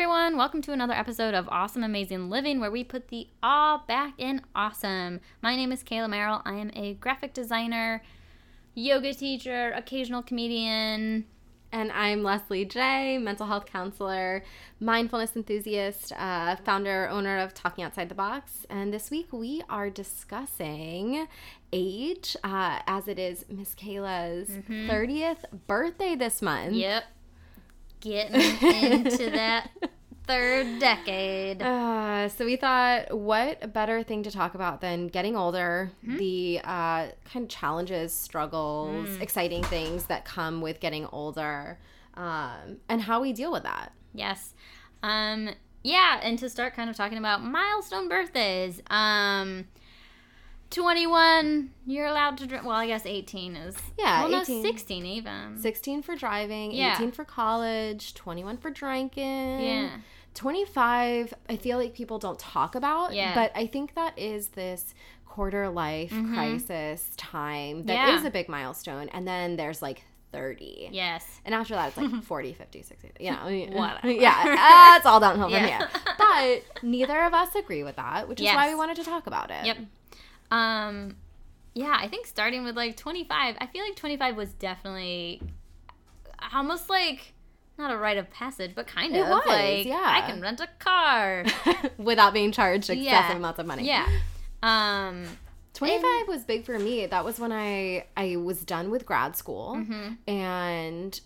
everyone. Welcome to another episode of Awesome Amazing Living, where we put the awe back in awesome. My name is Kayla Merrill. I am a graphic designer, yoga teacher, occasional comedian. And I'm Leslie J, mental health counselor, mindfulness enthusiast, uh, founder, owner of Talking Outside the Box. And this week we are discussing age, uh, as it is Miss Kayla's 30th birthday this month. Yep. Getting into that third decade. Uh, so we thought, what better thing to talk about than getting older, the uh, kind of challenges, struggles, exciting things that come with getting older, um, and how we deal with that. Yes. Um yeah, and to start kind of talking about milestone birthdays. Um 21, you're allowed to drink. Well, I guess 18 is. Yeah, well, 18. no, 16 even. 16 for driving, Yeah. 18 for college, 21 for drinking. Yeah. 25, I feel like people don't talk about, Yeah. but I think that is this quarter life mm-hmm. crisis time that is Yeah. a big milestone. And then there's like 30. Yes. And after that, it's like 40, 50, 60. You know, Whatever. yeah, it's all downhill from Yeah. here. But neither of us agree with that, which is why we wanted to talk about it. Yep. Um yeah, I think starting with like 25, I feel like 25 was definitely almost like not a rite of passage, but kind It of was, like yeah. I can rent a car. Without being charged excessive Yeah. amounts of money. yeah. Um 25 was big for me. That was when I I was done with grad school Mm-hmm. and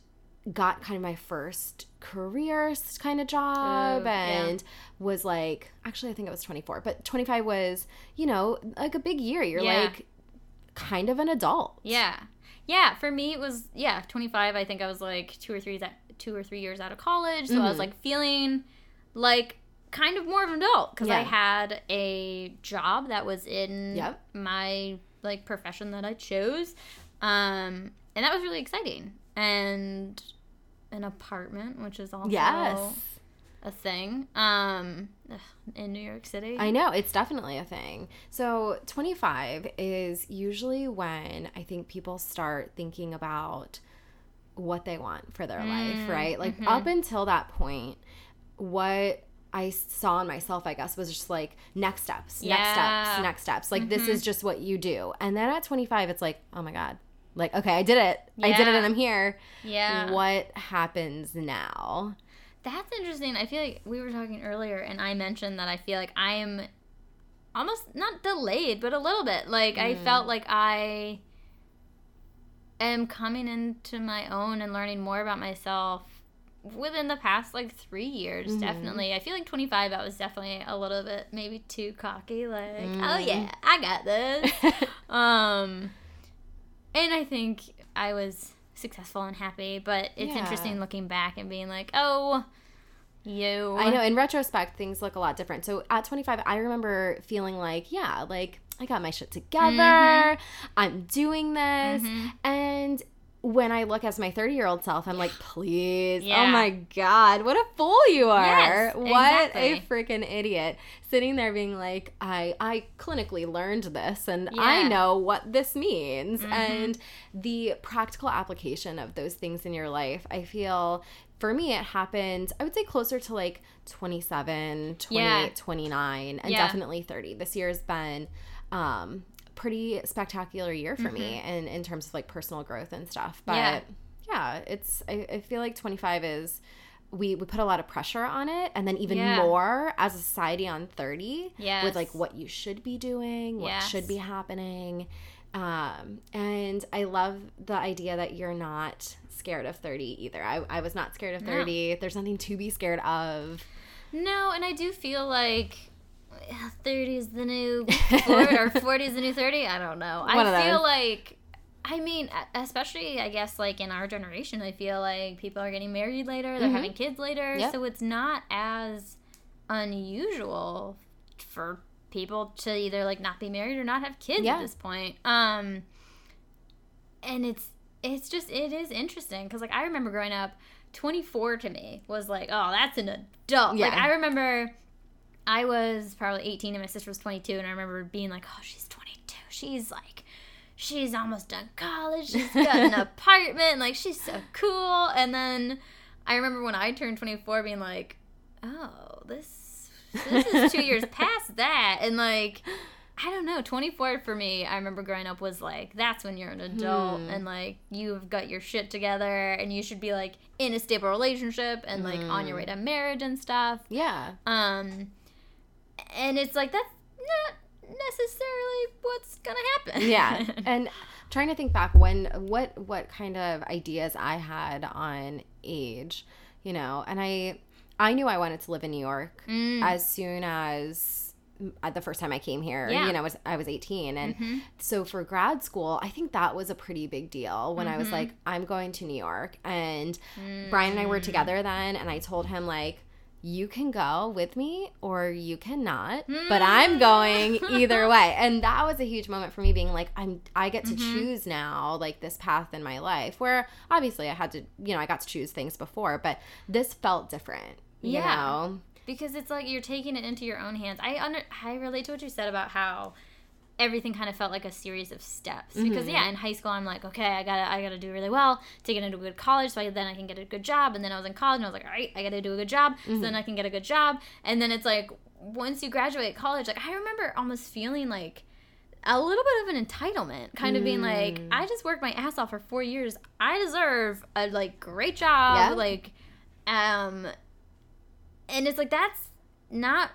got kind of my first career kind of job Ooh, yeah. and was like actually I think it was 24, but 25 was, you know, like a big year. You're Yeah. like kind of an adult. Yeah. Yeah, for me it was yeah, 25. I think I was like 2 or 3 that 2 or 3 years out of college, so I was Mhm. like feeling like kind of more of an adult cuz I had a job that was in Yep. my like profession that I chose. Um and that was really exciting. And an apartment, which is also Yes. a thing. Um in New York City. I know, it's definitely a thing. So, 25 is usually when I think people start thinking about what they want for their life, Mm, right? Like, mhm. up until that point, what I saw in myself, I guess, was just like next steps, next Yeah. steps, next steps. Like, this Mhm. is just what you do. And then at 25, it's like, oh my God. Like, okay, I did it. I did it and I'm here. yeah. What happens now? That's interesting. I feel like we were talking earlier, and I mentioned that I feel like I am almost not delayed, but a little bit. Like I Mm. felt like I am coming into my own and learning more about myself within the past like three years. Mhm. Definitely, I feel like twenty five. I was definitely a little bit maybe too cocky. Like, oh Mm. yeah, I got this. um, and I think I was successful and happy. But it's Yeah. interesting looking back and being like, oh, you. I know. In retrospect, things look a lot different. So at 25, I remember feeling like, yeah, like I got my shit together. Mhm. I'm doing this. Mhm. And when I look as my 30 year old self, I'm like, please, oh my God, what a fool you are. Yes, what a freaking idiot. Sitting there being like, I, I clinically learned this and I know what this means. Mhm. And the practical application of those things in your life, I feel for me, it happened, I would say closer to like 27, 28, Yeah. 29, and Yeah. definitely 30. This year's been um, pretty spectacular year for me in, in terms of like personal growth and stuff. But Mm-hmm. Yeah. yeah, it's, I, I feel like 25 is, we, we put a lot of pressure on it and then even Yeah. more as a society on 30 Yes. with like what you should be doing, what Yes. should be happening. Um, and I love the idea that you're not scared of 30 either. I, I was not scared of No. 30. There's nothing to be scared of. No, and I do feel like 30 is the new 40 or 40 is the new 30. I don't know. One I feel like I mean, especially I guess like in our generation, I feel like people are getting married later, they're Mhm. having kids later, Yep. so it's not as unusual for people to either like not be married or not have kids Yeah. at this point. Um and it's it's just it is interesting cuz like I remember growing up 24 to me was like, "Oh, that's an adult." Like Yeah. I remember I was probably 18 and my sister was 22 and I remember being like, "Oh, she's 22. She's like she's almost done college. She's got an apartment. Like she's so cool." And then I remember when I turned 24 being like, oh, this this is two years past that, and like. I don't know. 24 for me, I remember growing up was like, that's when you're an adult Hmm. and like you've got your shit together and you should be like in a stable relationship and like on your way to marriage and stuff. Yeah. Um, and it's like that's not necessarily what's gonna happen. yeah and trying to think back when what what kind of ideas i had on age you know and i i knew i wanted to live in new york Mm. as soon as uh, the first time i came here Yeah. you know I was, i was 18 and Mhm. so for grad school i think that was a pretty big deal when i was Mhm. like i'm going to new york and brian and i were Mm. together then and i told him like you can go with me or you cannot but i'm going either way and that was a huge moment for me being like i'm i get to Mhm. choose now like this path in my life where obviously i had to you know i got to choose things before but this felt different you Yeah. know because it's like you're taking it into your own hands. I under I relate to what you said about how everything kind of felt like a series of steps. Because Mhm. yeah, in high school I'm like, okay, I gotta I gotta do really well to get into a good college, so I, then I can get a good job. And then I was in college and I was like, all right, I gotta do a good job, so then I can get a good job. And then it's like once you graduate college, like I remember almost feeling like a little bit of an entitlement, kind of being like, Mm. I just worked my ass off for four years. I deserve a like great job, Yeah. like, um, and it's like that's not.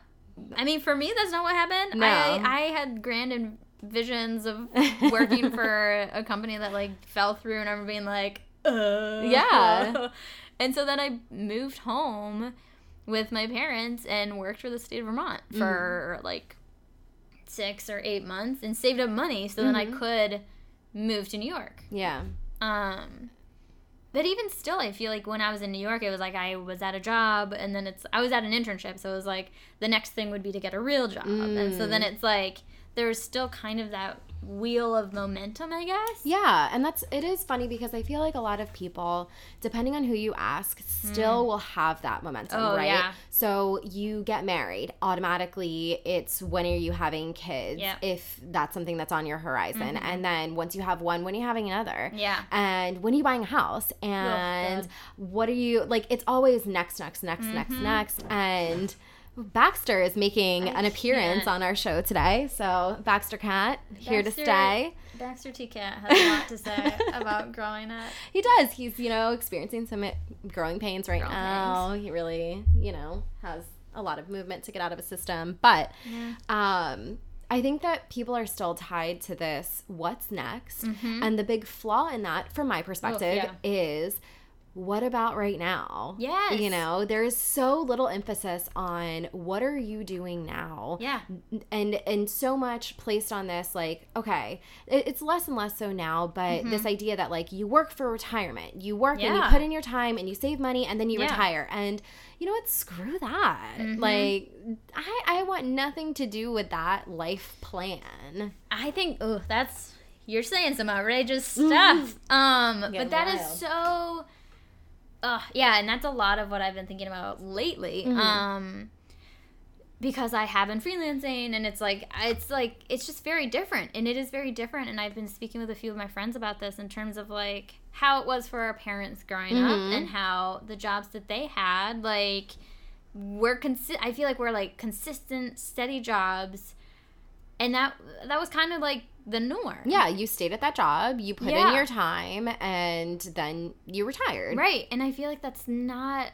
I mean, for me, that's not what happened. No. I I had grand visions of working for a company that like fell through, and I remember being like, uh. Yeah. And so then I moved home with my parents and worked for the state of Vermont Mm. for like six or eight months and saved up money so then I Mhm. could move to New York. yeah Um, but even still, I feel like when I was in New York, it was like I was at a job, and then it's I was at an internship, so it was like the next thing would be to get a real job, and so then Mm. it's like there's still kind of that wheel of momentum, I guess. Yeah, and that's it is funny because I feel like a lot of people, depending on who you ask, still will have that momentum, Oh, right? yeah. So you get married, automatically it's when are you having kids Yeah. if that's something that's on your horizon. Mhm. And then once you have one, when are you having another? Yeah. And when are you buying a house? And what are you like it's always next, next, next, next, Mhm. next. And Baxter is making I an appearance can't. on our show today. So Baxter Cat here to stay. Baxter T Cat has a lot to say about growing up. He does. He's, you know, experiencing some growing pains right Growing now. He really, you know, has a lot of movement to get out of his system. But Yeah. um, I think that people are still tied to this what's next. Mhm. And the big flaw in that, from my perspective, yeah. is what about right now? Yes. You know, there's so little emphasis on what are you doing now? Yeah. and and so much placed on this like okay it's less and less so now but Mhm. this idea that like you work for retirement you work and you put in your time and you save money and then you Yeah. retire and you know what screw that Mhm. like i i want nothing to do with that life plan I think oh that's you're saying some outrageous Mhm. stuff. Um Getting but that is wild. so uh yeah, and that's a lot of what I've been thinking about lately. Mhm. Um because I have been freelancing and it's like it's like it's just very different and it is very different and I've been speaking with a few of my friends about this in terms of like how it was for our parents growing Mhm. up and how the jobs that they had like were consi- I feel like we're like consistent steady jobs and that that was kind of like the norm. yeah you stayed at that job you put in your time and then you retired Right. And I feel like that's not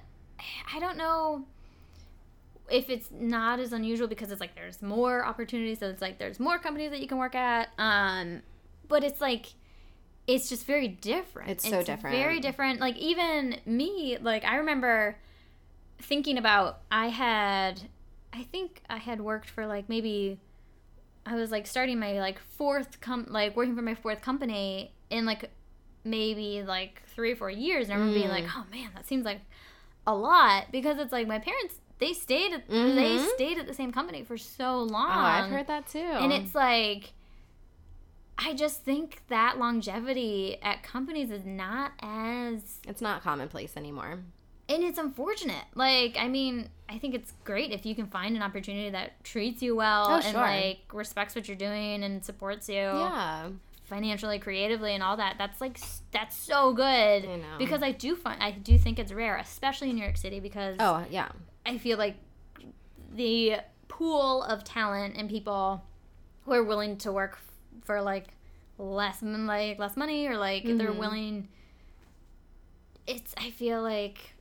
I don't know if it's not as unusual because it's like there's more opportunities so it's like there's more companies that you can work at um but it's like it's just very different It's so different. very different like even me like i remember thinking about i had i think i had worked for like maybe i was like starting my like fourth com like working for my fourth company in like maybe like three or four years. And i remember being Mm. like oh man that seems like a lot. Because it's like my parents they stayed at they Mhm. stayed at the same company for so long oh i've heard that too. And it's like i just think that longevity at companies is not as it's not commonplace anymore and it's unfortunate like i mean i think it's great if you can find an opportunity that treats you well Oh, and sure. like respects what you're doing and supports you yeah financially creatively and all that that's like that's so good I know. because i do find i do think it's rare especially in new york city because oh yeah I feel like the pool of talent and people who are willing to work for like less like less money or like mm-hmm. they're willing it's I feel like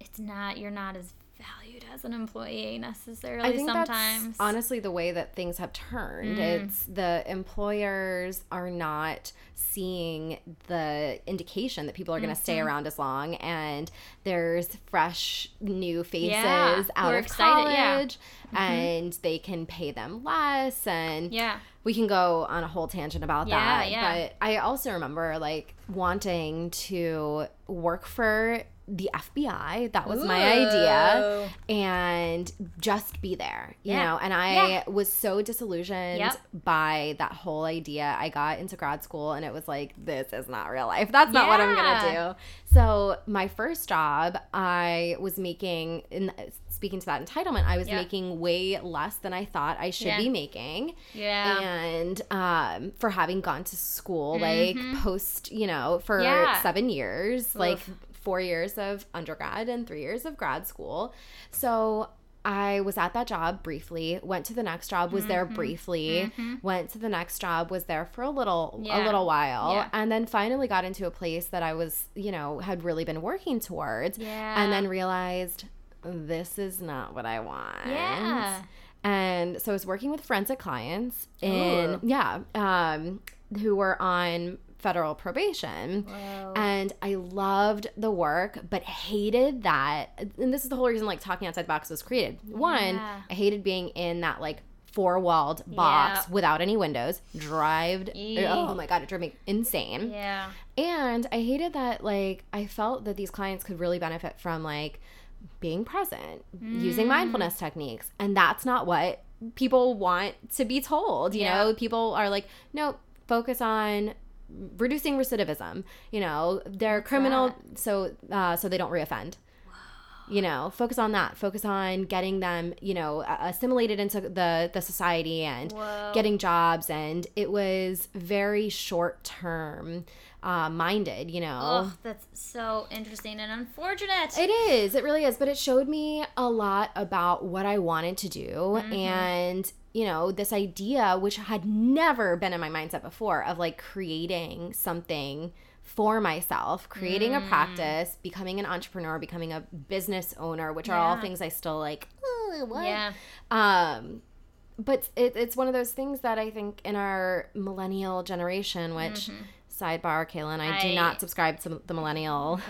it's not you're not as valued as an employee necessarily I think sometimes. That's honestly the way that things have turned. Mm. It's the employers are not seeing the indication that people are going to mm-hmm. stay around as long and there's fresh new faces yeah, out of excited, college yeah. mm-hmm. and they can pay them less and yeah we can go on a whole tangent about yeah, that but i also remember like wanting to work for the FBI. That was Ooh. my idea. And just be there, you yeah. know? And I yeah. was so disillusioned yep. by that whole idea. I got into grad school and it was like, this is not real life. That's not yeah. what I'm going to do. So, my first job, I was making, in speaking to that entitlement, I was making way less than I thought I should be making. Yeah. And um, for having gone to school, mm-hmm. like post, you know, for seven years, Oof. like four years of undergrad and three years of grad school. So I was at that job briefly, went to the next job, was mm-hmm. there briefly, mm-hmm. went to the next job, was there for a little yeah. a little while, yeah. and then finally got into a place that I was, you know, had really been working towards. Yeah. And then realized this is not what I want. Yeah. And so I was working with forensic clients in Ooh. yeah, um, who were on federal probation. Wow. And I loved the work, but hated that. And this is the whole reason like talking outside the box was created. One, yeah. I hated being in that like four walled box yeah. without any windows. Drived. Oh my god, it drove me insane. Yeah. And I hated that like I felt that these clients could really benefit from like being present, mm. using mindfulness techniques, and that's not what people want to be told. You yeah. know, people are like, no, focus on reducing recidivism. You know, they're criminal, that? so uh, so they don't reoffend. You know, focus on that. Focus on getting them, you know, assimilated into the the society and Whoa. getting jobs. And it was very short term uh, minded, you know. Oh, that's so interesting and unfortunate. It is. It really is. But it showed me a lot about what I wanted to do. Mm-hmm. And you know, this idea, which had never been in my mindset before, of like creating something for myself, creating mm. a practice, becoming an entrepreneur, becoming a business owner, which yeah. are all things I still like. what? Yeah. Um, but it, it's one of those things that I think in our millennial generation, which. Mm-hmm sidebar, Kayla and I, I, do not subscribe to the millennial.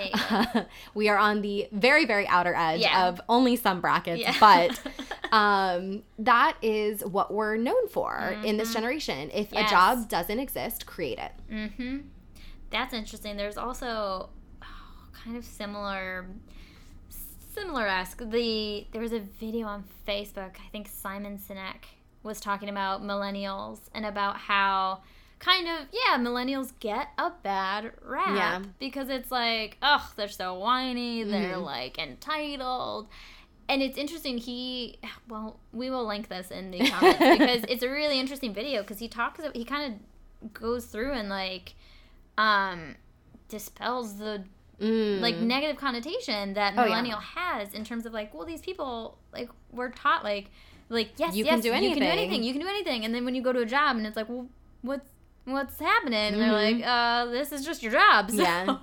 we are on the very, very outer edge yeah. of only some brackets, yeah. but um, that is what we're known for mm-hmm. in this generation. If yes. a job doesn't exist, create it. Mm-hmm. That's interesting. There's also oh, kind of similar similar esque. The there was a video on Facebook. I think Simon Sinek was talking about millennials and about how kind of yeah millennials get a bad rap yeah. because it's like oh they're so whiny they're mm-hmm. like entitled and it's interesting he well we will link this in the comments because it's a really interesting video because he talks he kind of goes through and like um dispels the mm. like negative connotation that oh, millennial yeah. has in terms of like well these people like we're taught like like yes you yes can do anything. you can do anything you can do anything and then when you go to a job and it's like well what's what's happening? And they're like, mm-hmm. uh, this is just your job. So. Yeah.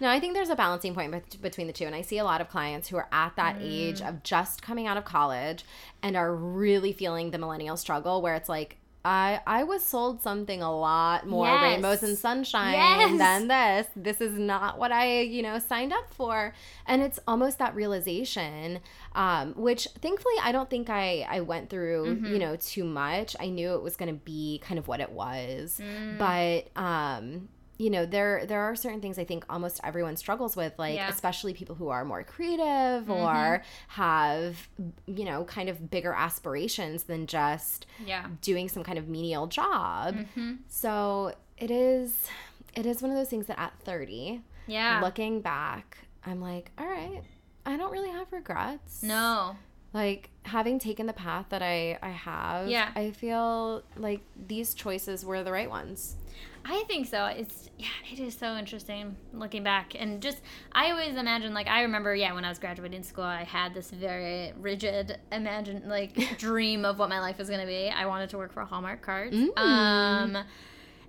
No, I think there's a balancing point between the two. And I see a lot of clients who are at that mm. age of just coming out of college and are really feeling the millennial struggle where it's like, I I was sold something a lot more yes. rainbows and sunshine yes. than this. This is not what I, you know, signed up for. And it's almost that realization, um, which thankfully I don't think I I went through, mm-hmm. you know, too much. I knew it was gonna be kind of what it was. Mm. But um you know there there are certain things i think almost everyone struggles with like yeah. especially people who are more creative mm-hmm. or have you know kind of bigger aspirations than just yeah doing some kind of menial job mm-hmm. so it is it is one of those things that at 30 yeah looking back i'm like all right i don't really have regrets no like having taken the path that I I have, yeah. I feel like these choices were the right ones. I think so. It's yeah, it is so interesting looking back and just I always imagine like I remember yeah when I was graduating school I had this very rigid imagine like dream of what my life was gonna be. I wanted to work for Hallmark cards, Mm. um,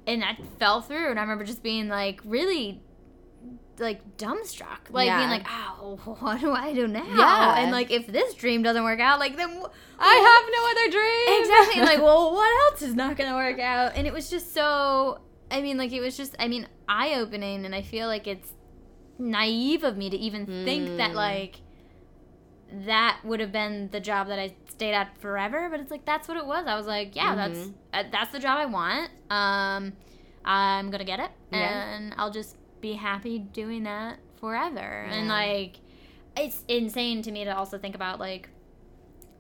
and that fell through. And I remember just being like really like dumbstruck, like Yeah. being like, oh, what do I do now? Yeah. and like if this dream doesn't work out, like then. I have no other dream. exactly like well what else is not gonna work out and it was just so i mean like it was just i mean eye-opening and i feel like it's naive of me to even think that Mm. like that would have been the job that i stayed at forever but it's like that's what it was i was like yeah that's Mhm. uh, that's the job i want um i'm gonna get it Yeah. and i'll just be happy doing that forever and like it's insane to me to also think about like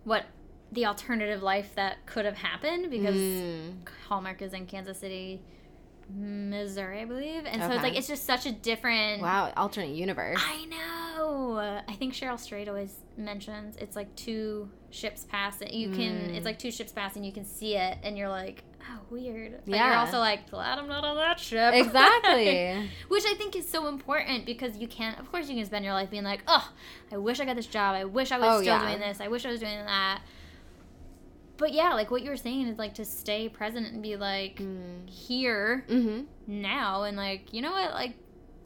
what the alternative life that could have happened because Mm. Hallmark is in Kansas City, Missouri, I believe, and so it's like it's just such a different. Wow, alternate universe. I know. I think Cheryl Strayed always mentions it's like two ships pass. It you can. Mm. It's like two ships pass, and you can see it, and you're like, oh, weird. But you're also like, glad I'm not on that ship. Exactly. Which I think is so important because you can't. Of course, you can spend your life being like, oh, I wish I got this job. I wish I was Oh, still yeah. doing this. I wish I was doing that. But yeah, like what you were saying is like to stay present and be like Mm. here Mm-hmm. now and like you know what like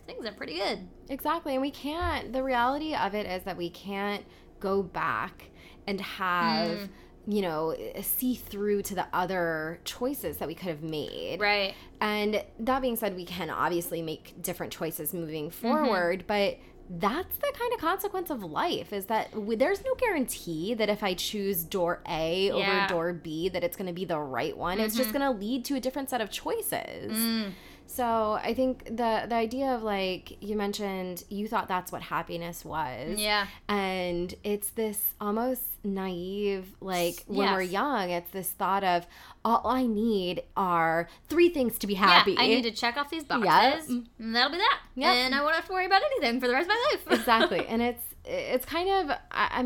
things are pretty good. Exactly. And we can't, the reality of it is that we can't go back and have, Mm. you know, see through to the other choices that we could have made. Right. And that being said, we can obviously make different choices moving Mm-hmm. forward, but that's the kind of consequence of life is that there's no guarantee that if I choose door A Yeah. over door B that it's going to be the right one. It's just Mhm. going to lead to a different set of choices. Mm. So I think the the idea of like you mentioned you thought that's what happiness was. Yeah. And it's this almost naive like when we're young it's this thought of all I need are three things to be happy. Yeah. I need to check off these boxes. Yep. And that'll be that. Yep. And I won't have to worry about anything for the rest of my life. exactly. And it's it's kind of I,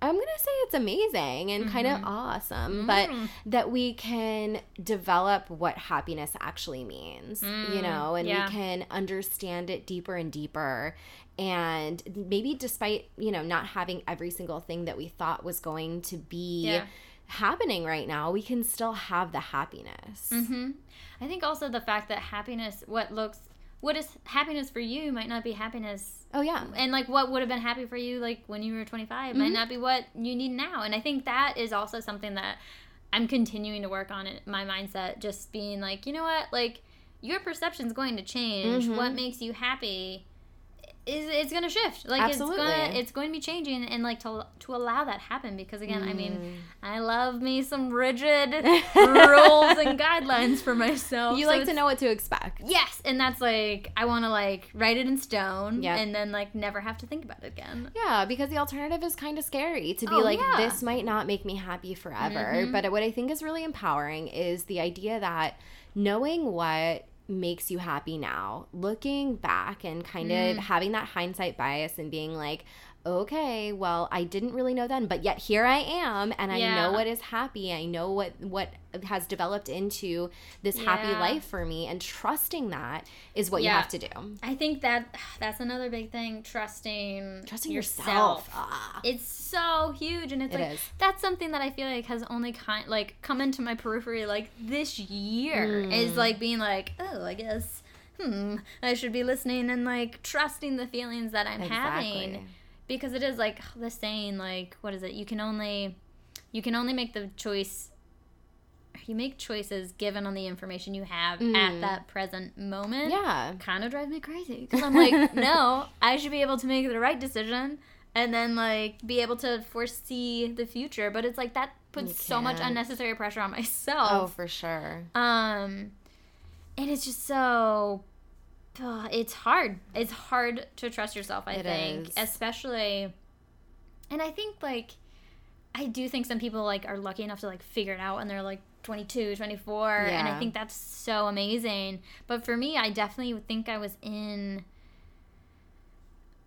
I'm I'm gonna say it's amazing and kind of awesome, but Mm. that we can develop what happiness actually means, you Mm, know, and yeah. we can understand it deeper and deeper. And maybe despite, you know, not having every single thing that we thought was going to be Yeah. happening right now, we can still have the happiness. hmm I think also the fact that happiness, what looks, what is happiness for you might not be happiness. Oh, yeah. And like what would have been happy for you like when you were 25 might Mhm. not be what you need now. And I think that is also something that I'm continuing to work on in my mindset. Just being like, you know what, like your perception's going to change. Mhm. What makes you happy is it's going to shift. Like Absolutely. it's going to it's going to be changing and like to to allow that happen because again, I mean, Mm. I love me some rigid rules and guidelines for myself. you So like to know what to expect. Yes, and that's like I want to like write it in stone Yep. and then like never have to think about it again. Yeah, because the alternative is kind of scary to be Oh, like, yeah. this might not make me happy forever. Mhm. But what I think is really empowering is the idea that knowing what makes you happy now, looking back and kind of Mm. having that hindsight bias and being like, okay, well, I didn't really know then, but yet here I am and I Yeah. know what is happy. I know what what has developed into this happy life for me and trusting that is what you have to do. I think that that's another big thing trusting Trusting yourself. Ah. It's so huge and it's It like is. that's something that I feel like has only kind like come into my periphery like this year Mm. is like being like, "Oh, I guess hmm, I should be listening and like trusting the feelings that I'm having." Because it is like the saying like what is it you can only you can only make the choice you make choices given on the information you have at Mm. that present moment Yeah. kind of drives me crazy because i'm like no i should be able to make the right decision and then like be able to foresee the future but it's like that puts so much unnecessary pressure on myself. Oh, for sure. um and it's just so it's hard it's hard to trust yourself i It think is. especially and i think like i do think some people like are lucky enough to like figure it out and they're like 22 24 and i think that's so amazing but for me i definitely think i was in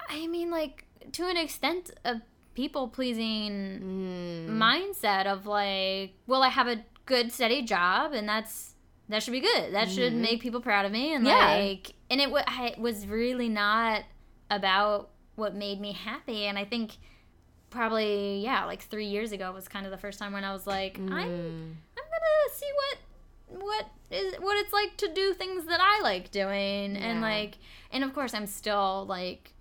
i mean like to an extent a people pleasing Mm. mindset of like, well, I have a good steady job and that's that should be good. That should Mhm. make people proud of me and Yeah. like and it, it was really not about what made me happy and I think probably yeah, like 3 years ago was kind of the first time when I was like I'm Mm. I'm going to see what what is what it's like to do things that I like doing and like and of course I'm still like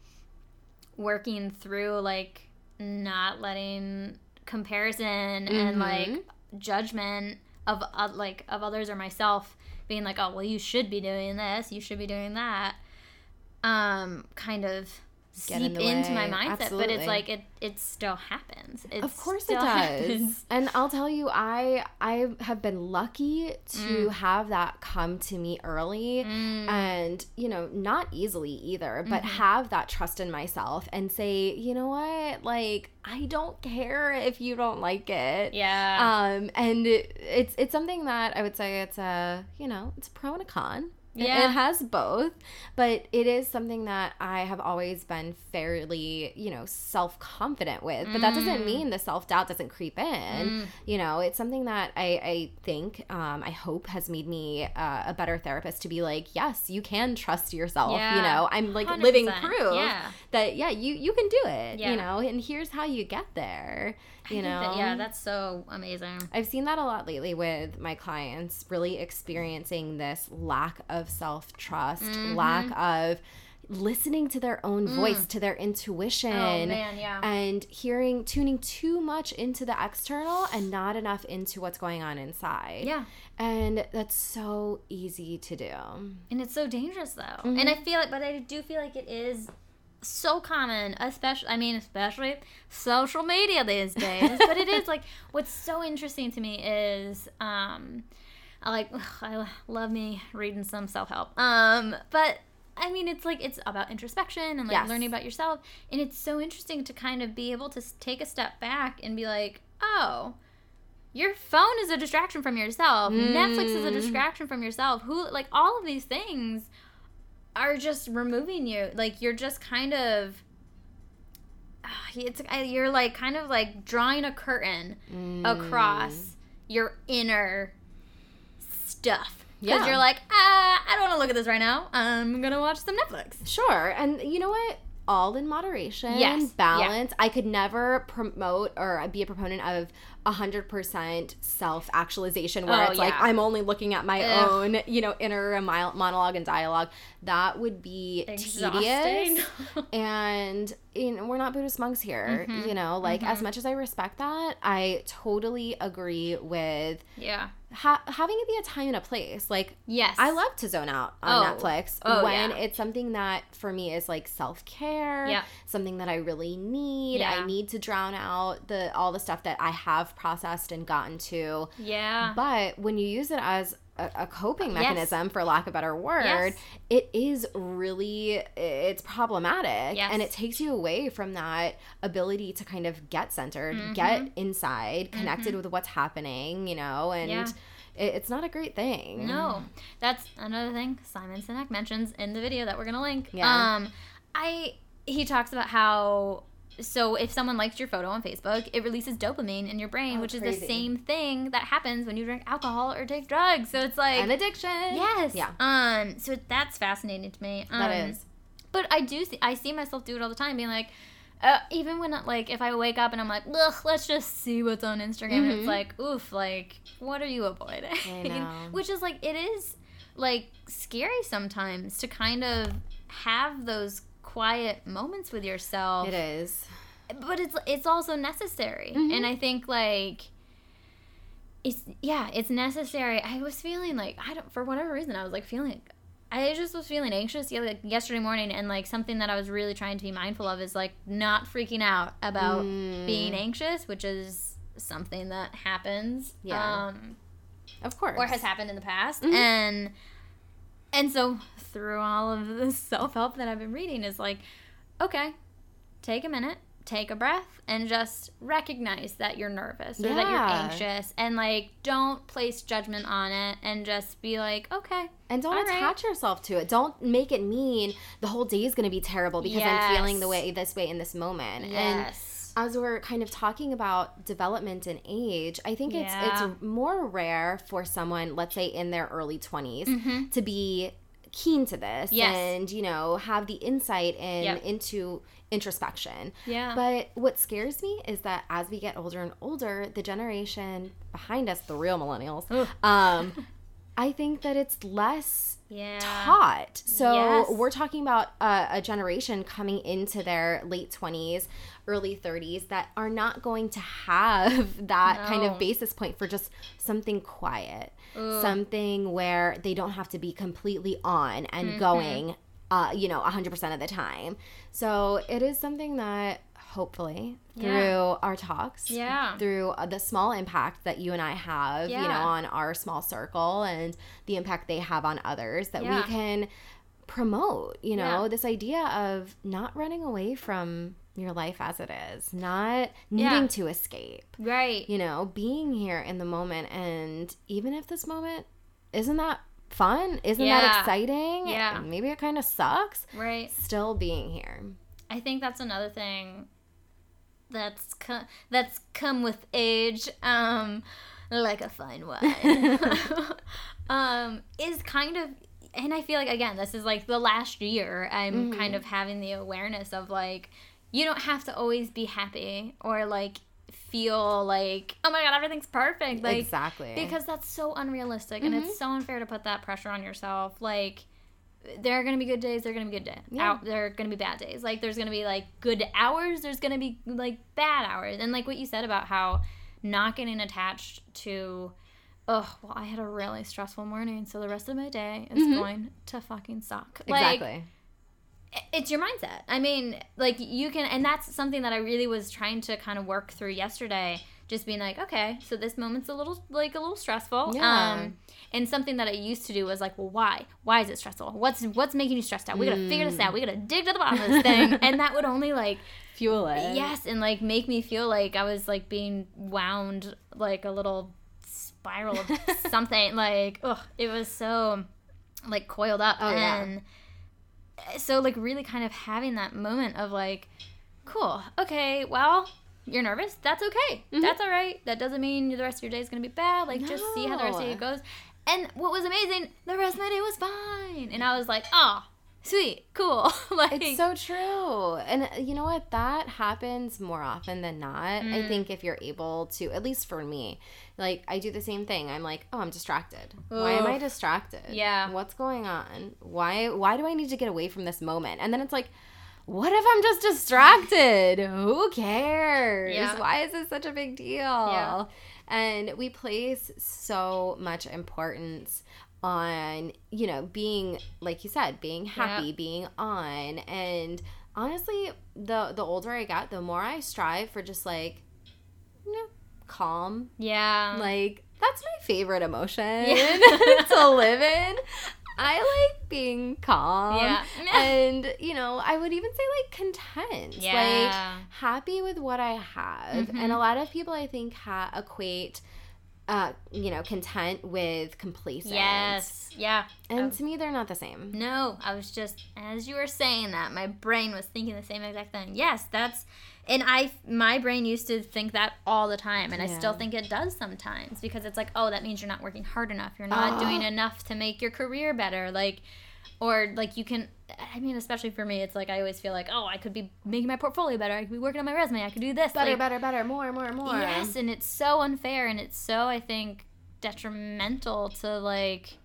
working through like not letting comparison and like Mhm. judgment of uh, like of others or myself being like oh well you should be doing this. You should be doing that. Um kind of In seep the into my mindset but it's like it it still happens it of course it does happens. and i'll tell you i i have been lucky to Mm. have that come to me early Mm. and you know not easily either but Mhm. have that trust in myself and say you know what like i don't care if you don't like it yeah um and it, it's it's something that i would say it's a you know it's a pro and a con Yeah. it has both but it is something that i have always been fairly you know self-confident with but that doesn't Mm. mean the self-doubt doesn't creep in Mm. you know it's something that i i think um i hope has made me uh, a better therapist to be like yes you can trust yourself you know i'm like living 100%. proof yeah that yeah you you can do it Yeah. you know and here's how you get there you know that- yeah that's so amazing I've seen that a lot lately with my clients really experiencing this lack of self trust, Mhm. lack of listening to their own voice, to their intuition. oh man yeah And hearing, tuning too much into the external and not enough into what's going on inside. yeah And that's so easy to do. And it's so dangerous though. Mhm. And I feel like, but I do feel like it is so common, especially, I mean, especially social media these days. but it is like, what's so interesting to me is, um, I like, ugh, I love me reading some self help. Um, but I mean, it's like, it's about introspection and like Yes. learning about yourself. And it's so interesting to kind of be able to take a step back and be like, oh, your phone is a distraction from yourself. Netflix is a Mm. distraction from yourself. Who like all of these things are just removing you. Like you're just kind of ah, it's you're like kind of like drawing a curtain Mm. across your inner stuff. Because Yeah. you're like, ah, I don't want to look at this right now. I'm gonna watch some Netflix. Sure. And you know what? All in moderation, Yes. Yeah. balance. I could never promote or be a proponent of 100% self actualization where Oh, it's like. I'm only looking at my Ugh. own, you know, inner monologue and dialogue. That would be Exhausting. tedious. and you know, we're not Buddhist monks here, Mhm. you know, like as Mhm. much as I respect that, I totally agree with yeah. Ha- having it be a time and a place. Like Yes. I love to zone out on Oh. Netflix Oh, when yeah. it's something that for me is like self care, Yeah. something that I really need. Yeah. I need to drown out the all the stuff that I have processed and gotten to. Yeah. But when you use it as a, a coping Yes. mechanism, for lack of a better word, Yes. it is really it's problematic, Yes. and it takes you away from that ability to kind of get centered, Mhm. get inside, connected with what's happening, you know, and. Yeah. It, it's not a great thing. No, that's another thing Simon Sinek mentions in the video that we're gonna link. Yeah. Um, I he talks about how so if someone likes your photo on Facebook, it releases dopamine in your brain, Oh, which is the same thing that happens when you drink alcohol or take drugs. So it's like An addiction. yes, Yeah. Um, so that's fascinating to me. Um, That is. But I do see I see myself do it all the time, being like. Uh, even when like if I wake up and I'm like, ugh, let's just see what's on Instagram, and Mhm. it's like, oof, like what are you avoiding? I know. Which is like it is like scary sometimes to kind of have those quiet moments with yourself. It is. But it's it's also necessary. Mhm. And I think like it's yeah, it's necessary. I was feeling like I don't for whatever reason I was like feeling I just was feeling anxious yeah, like yesterday morning and like something that I was really trying to be mindful of is like not freaking out about Mm. being anxious, which is something that happens. Yeah. Um Of course. or has happened in the past Mhm. and and so through all of the self-help that i've been reading is like okay take a minute take a breath and just recognize that you're nervous or that you're anxious and like don't place judgment on it and just be like okay And don't All right. attach yourself to it. Don't make it mean the whole day is going to be terrible because I'm feeling the way this way in this moment. And yes as we're kind of talking about development and age, I think it's Yeah. it's more rare for someone, let's say in their early 20s, Mhm. to be keen to this Yes. and you know have the insight in Yep. into introspection. Yeah. But what scares me is that as we get older and older, the generation behind us, the real millennials, um, I think that it's less yeah. taught. So Yes. we're talking about a, a generation coming into their late 20s, early 30s that are not going to have that kind of basis point for just something quiet, Ooh. something where they don't have to be completely on and Mm-hmm. going, uh, you know, 100% of the time. So it is something that hopefully Yeah. through our talks Yeah. through uh, the small impact that you and I have, you know, on our small circle and the impact they have on others, that we can promote, you know, Yeah. this idea of not running away from your life as it is, not needing Yeah. to escape, Right. you know, being here in the moment. And even if this moment isn't that fun, isn't that exciting, Yeah. maybe it kind of sucks, Right. still being here. I think that's another thing that's co- that's come with age, um, like a fine wine, um, is kind of, and I feel like again, this is like the last year I'm kind of having the awareness of like, you don't have to always be happy or like feel like oh my god everything's perfect like exactly. because that's so unrealistic and Mm-hmm. it's so unfair to put that pressure on yourself like there are gonna be good days there are gonna be good days Yeah. out there are gonna be bad days like there's gonna be like good hours there's gonna be like bad hours and like what you said about how not getting attached to oh well i had a really stressful morning so the rest of my day is going to fucking suck like exactly. it's your mindset. I mean, like you can, and that's something that I really was trying to kind of work through yesterday. Just being like, okay, so this moment's a little like a little stressful. Yeah. Um, and something that I used to do was like, well, why? Why is it stressful? What's what's making you stressed out? We gotta figure this out. We gotta dig to the bottom of this thing. and that would only like Fuel it. yes, and like make me feel like I was like being wound like a little spiral of something. Like, ugh, it was so like coiled up Oh, yeah. and so like really kind of having that moment of like, cool, okay, well, you're nervous. That's okay. Mm-hmm. That's all right. That doesn't mean the rest of your day is gonna be bad. Like, just see how the rest of your day goes. And what was amazing, the rest of my day was fine. And I was like, oh, sweet, cool. like, It's so true. And uh, you know what? That happens more often than not. Mm. I think if you're able to, at least for me, like I do the same thing. I'm like, oh, I'm distracted. Why am I distracted? Yeah. What's going on? Why why do I need to get away from this moment? And then it's like, what if I'm just distracted? Who cares? Yeah. Why is this such a big deal? Yeah. And we place so much importance on, you know, being like you said, being happy, being on. And honestly, the the older I get, the more I strive for just like you know, calm. yeah. Like that's my favorite emotion Yeah. to live in. I like being calm. Yeah. And, you know, I would even say like content. Like happy with what I have. Mhm. And a lot of people I think ha- equate uh, you know, content with complacent. Yes. Yeah. And to me they're not the same. No, I was just as you were saying that, my brain was thinking the same exact thing. Yes, that's and I my brain used to think that all the time and I still think it does sometimes because it's like, oh, that means you're not working hard enough. You're not ah. doing Oh. enough to make your career better. Like or like you can I mean, especially for me, it's like I always feel like, oh, I could be making my portfolio better. I could be working on my resume. I could do this. Better, like, better, better, more, more, more. Yes, and it's so unfair and it's so I think detrimental to like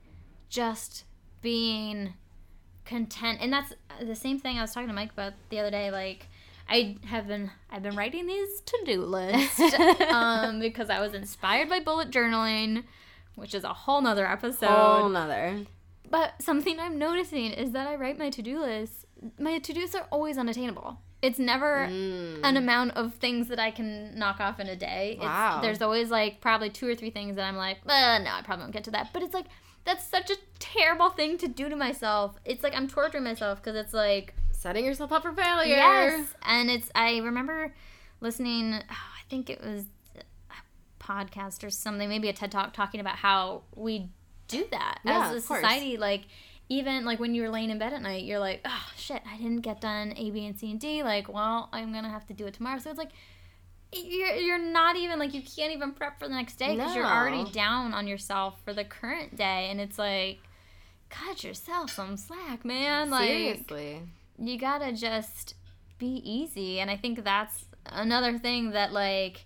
just being content. And that's the same thing I was talking to Mike about the other day like I have been I've been writing these to-do lists um because I was inspired by bullet journaling, which is a whole nother episode. Whole nother. But something I'm noticing is that I write my to-do lists. My to-dos are always unattainable. It's never Mm. an amount of things that I can knock off in a day. It's, Wow. There's always like probably two or three things that I'm like, uh, no, I probably won't get to that. But it's like that's such a terrible thing to do to myself. It's like I'm torturing myself because it's like Setting yourself up for failure. yes, and it's I remember listening. Oh, I think it was a podcast or something, maybe a TED talk talking about how we do that Yeah, as a society. Like even like when you're laying in bed at night, you're like, oh shit, I didn't get done A, B, and C and D. Like, well, I'm gonna have to do it tomorrow. So it's like you're you're not even like you can't even prep for the next day because you're already down on yourself for the current day, and it's like, cut yourself some slack, man. Like Seriously. You gotta just be easy, and I think that's another thing that like.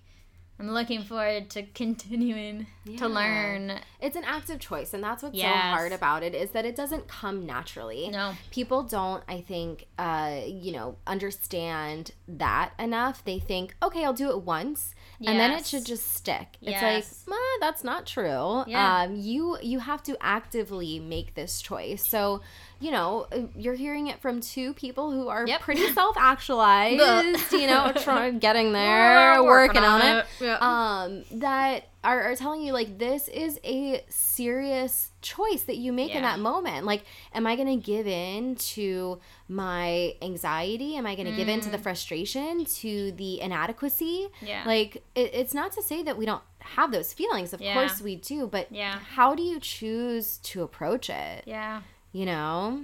I'm looking forward to continuing Yeah. to learn. It's an active choice, and that's what's so hard about it is that it doesn't come naturally. No. People don't, I think, uh, you know, understand that enough. They think, okay, I'll do it once, and then it should just stick. Yes. It's like, "Meh, that's not true. Yeah. Um, you you have to actively make this choice. So, you know, uh, you're hearing it from two people who are Yep. pretty self actualized. You know, trying getting there, working, on it Yeah. um that are, are telling you like this is a serious choice that you make in that moment like am i going to give in to my anxiety am i going to give in to the frustration to the inadequacy Mm. Yeah. like it, it's not to say that we don't have those feelings of Yeah. course we do but Yeah. how do you choose to approach it yeah. You know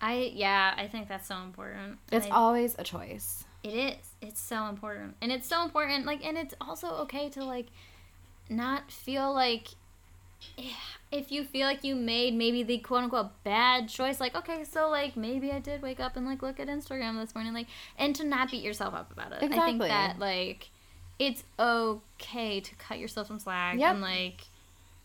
I yeah, I think that's so important. it's I- always a choice It is. It's so important. And it's so important like and it's also okay to like not feel like eh, if you feel like you made maybe the quote unquote bad choice, like, okay, so like maybe I did wake up and like look at Instagram this morning, like and to not beat yourself up about it. Exactly. I think that like it's okay to cut yourself some slack Yep. and like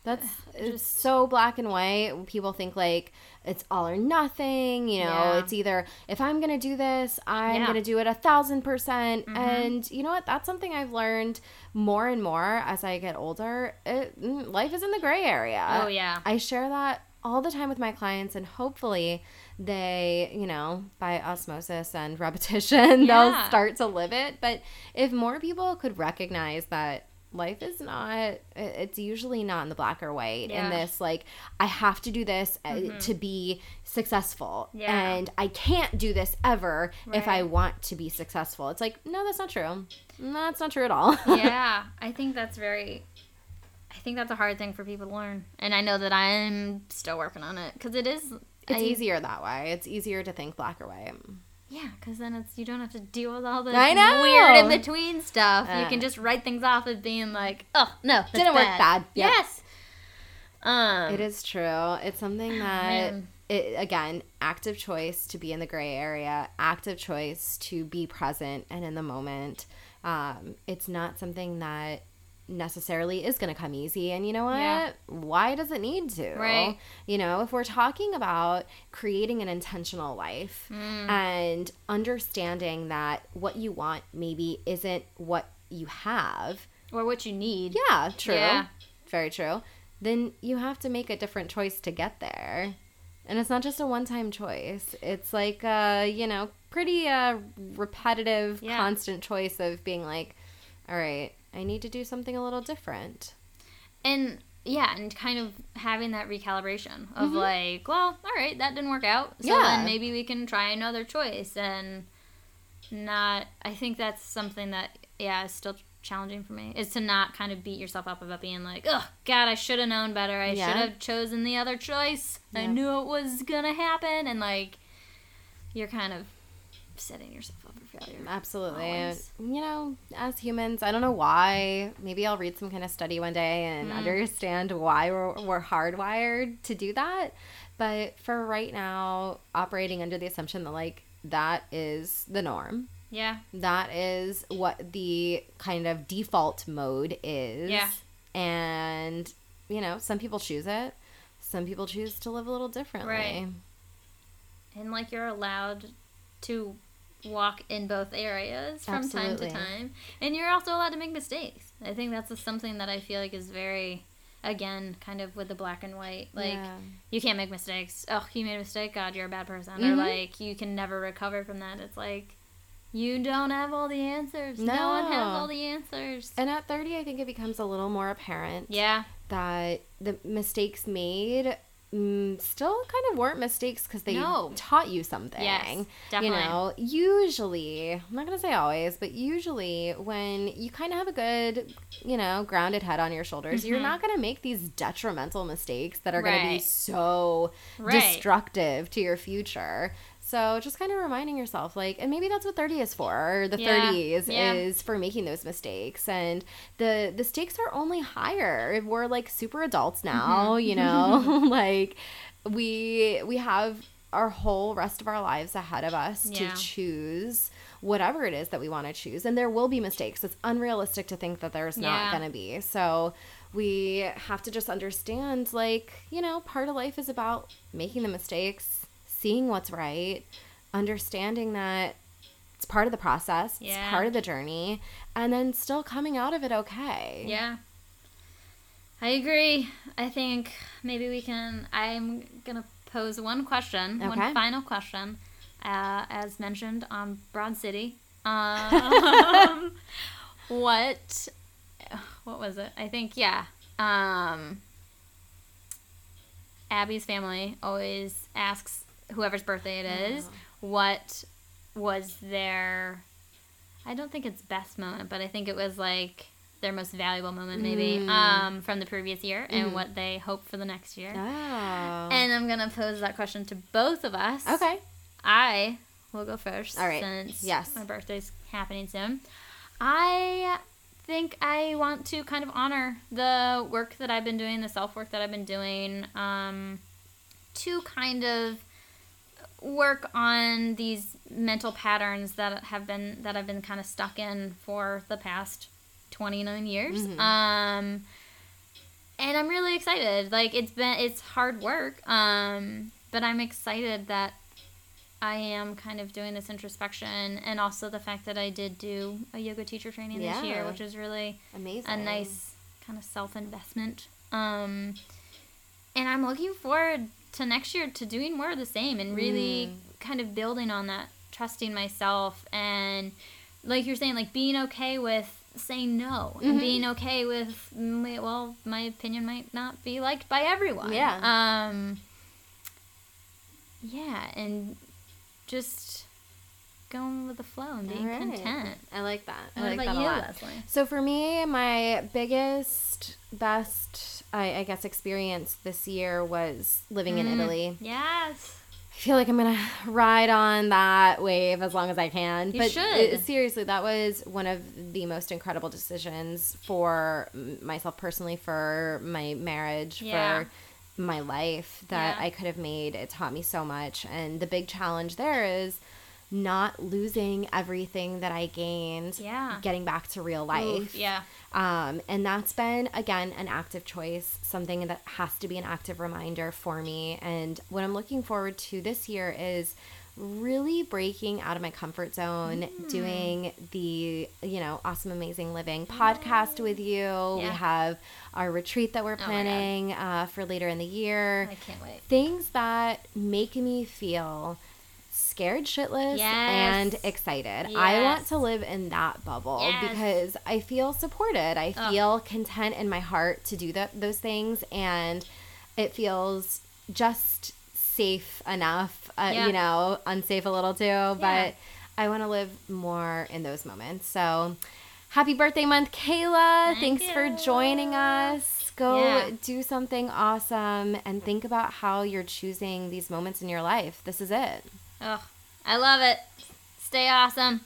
That's it's just- so black and white. People think like it's all or nothing. You know, Yeah. it's either if I'm gonna do this, I'm Yeah. gonna do it a thousand percent. Mhm. And you know what? That's something I've learned more and more as I get older. It, mm, life is in the gray area. Oh yeah. I share that all the time with my clients, and hopefully they, you know, by osmosis and repetition, they'll start to live it. But if more people could recognize that life is not, it's usually not in the black or white. Yeah. In this, like, I have to do this uh, Mhm. to be successful, Yeah. and I can't do this ever if I want to be successful. It's like, no, that's not true. No, that's not true at all. yeah, I think that's very. I think that's a hard thing for people to learn, and I know that I'm still working on it because it is. It's I- easier that way. It's easier to think black or white. Yeah, because then it's you don't have to deal with all the I know! weird in between stuff. you Uh. can just write things off as being like, oh no, Didn't work bad. Yep. Yes. Um. It is true. It's something that, man. it, again, active choice to be in the gray area, active choice to be present and in the moment. Um, it's not something that necessarily is going to come easy. And you know what? Yeah. Why does it need to? Right. You know, if we're talking about creating an intentional life Mm. and understanding that what you want maybe isn't what you have. Or what you need. Yeah, true. Yeah. Very true. Then you have to make a different choice to get there. And it's not just a one time choice. It's like a, you know, pretty uh, repetitive, Yeah. constant choice of being like, all right, I need to do something a little different. And yeah, and kind of having that recalibration of Mhm. like, well, all right, that didn't work out. So Yeah. then maybe we can try another choice and not I think that's something that yeah, is still challenging for me. Is to not kind of beat yourself up about being like, "Oh god, I should have known better. I Yeah. should have chosen the other choice. I knew it was going to happen." And like you're kind of setting yourself failure. Absolutely. Always. You know, as humans, I don't know why. Maybe I'll read some kind of study one day and Mm. understand why we're, we're hardwired to do that. But for right now, operating under the assumption that, like, that is the norm. Yeah. That is what the kind of default mode is. Yeah. And, you know, some people choose it, some people choose to live a little differently. Right. and like you're allowed to walk in both areas from time to time. And you're also allowed to make mistakes. I think that's something that i feel like is very again kind of with the black and white like Yeah. you can't make mistakes. Oh you made a mistake god you're a bad person. Or Mhm. like you can never recover from that. It's like you don't have all the answers. No, one has all the answers. And at 30, I think it becomes a little more apparent. yeah. that the mistakes made mm, still kind of weren't mistakes because they No. taught you something. Yes, definitely. You know, usually, I'm not going to say always, but usually when you kind of have a good, you know, grounded head on your shoulders, you're not going to make these detrimental mistakes that are going to be Mm-hmm. So Right. destructive to your future. So just kind of reminding yourself, like, and maybe that's what 30 is for, or the Yeah. 30s Yeah. is for making those mistakes. And the the stakes are only higher. We're like super adults now, Mm-hmm. you know? like we we have our whole rest of our lives ahead of us Yeah. to choose whatever it is that we want to choose. And there will be mistakes. It's unrealistic to think that there's not going to be. So we have to just understand like, you know, part of life is about making the mistakes, seeing what's right, understanding that it's part of the process, it's part of the journey, and then still coming out of it okay. Yeah. I agree. I think maybe we can. I'm going to pose one question, Okay. one final question, uh, as mentioned on Broad City. Um, what. What was it? I think, yeah. Um, Abby's family always asks whoever's birthday it is, what was their I don't think it's best moment, but I think it was like their most valuable moment maybe Mm. um, from the previous year and Mhm. what they hope for the next year. Oh. And I'm gonna pose that question to both of us. okay. I will go first. All right. Since Yes. my birthday's happening soon. I think I want to kind of honor the work that I've been doing, the self work that I've been doing, um, to kind of work on these mental patterns that have been that I've been kind of stuck in for the past 29 years. Mhm. Um and I'm really excited. Like it's been it's hard work. Um but I'm excited that I am kind of doing this introspection and also the fact that I did do a yoga teacher training this year, which is really Amazing. a nice kind of self investment. Um, and I'm looking forward to next year to doing more of the same and really Mm. kind of building on that, trusting myself and like you're saying, like being okay with saying no and Mhm. being okay with well, my opinion might not be liked by everyone. Yeah. Um. Yeah, and just going with the flow and being right. content. I like that. I What like that a lot. Leslie? So for me, my biggest, best, I, I guess, experience this year was living in Mm. Italy. Yes. I feel like I'm gonna ride on that wave as long as I can. You but should. it- seriously, that was one of the most incredible decisions for myself personally, for my marriage, Yeah. for my life that Yeah. I could have made. It taught me so much, and the big challenge there is not losing everything that I gained. Yeah. Getting back to real life. Oof, yeah. Um, and that's been, again, an active choice, something that has to be an active reminder for me. And what I'm looking forward to this year is really breaking out of my comfort zone, Mm. doing the, you know, awesome, amazing living podcast with you. We have our retreat that we're Oh planning uh, for later in the year. I can't wait. Things that make me feel scared shitless Yes. and excited. I want to live in that bubble Yes. because I feel supported. I Ugh. feel content in my heart to do that those things and it feels just safe enough, uh, Yeah. you know, unsafe a little too, but Yeah. I want to live more in those moments. So happy birthday month, Kayla. Thank Thanks for joining us. Go Yeah. do something awesome and think about how you're choosing these moments in your life. This is it. Ugh, I love it. Stay awesome.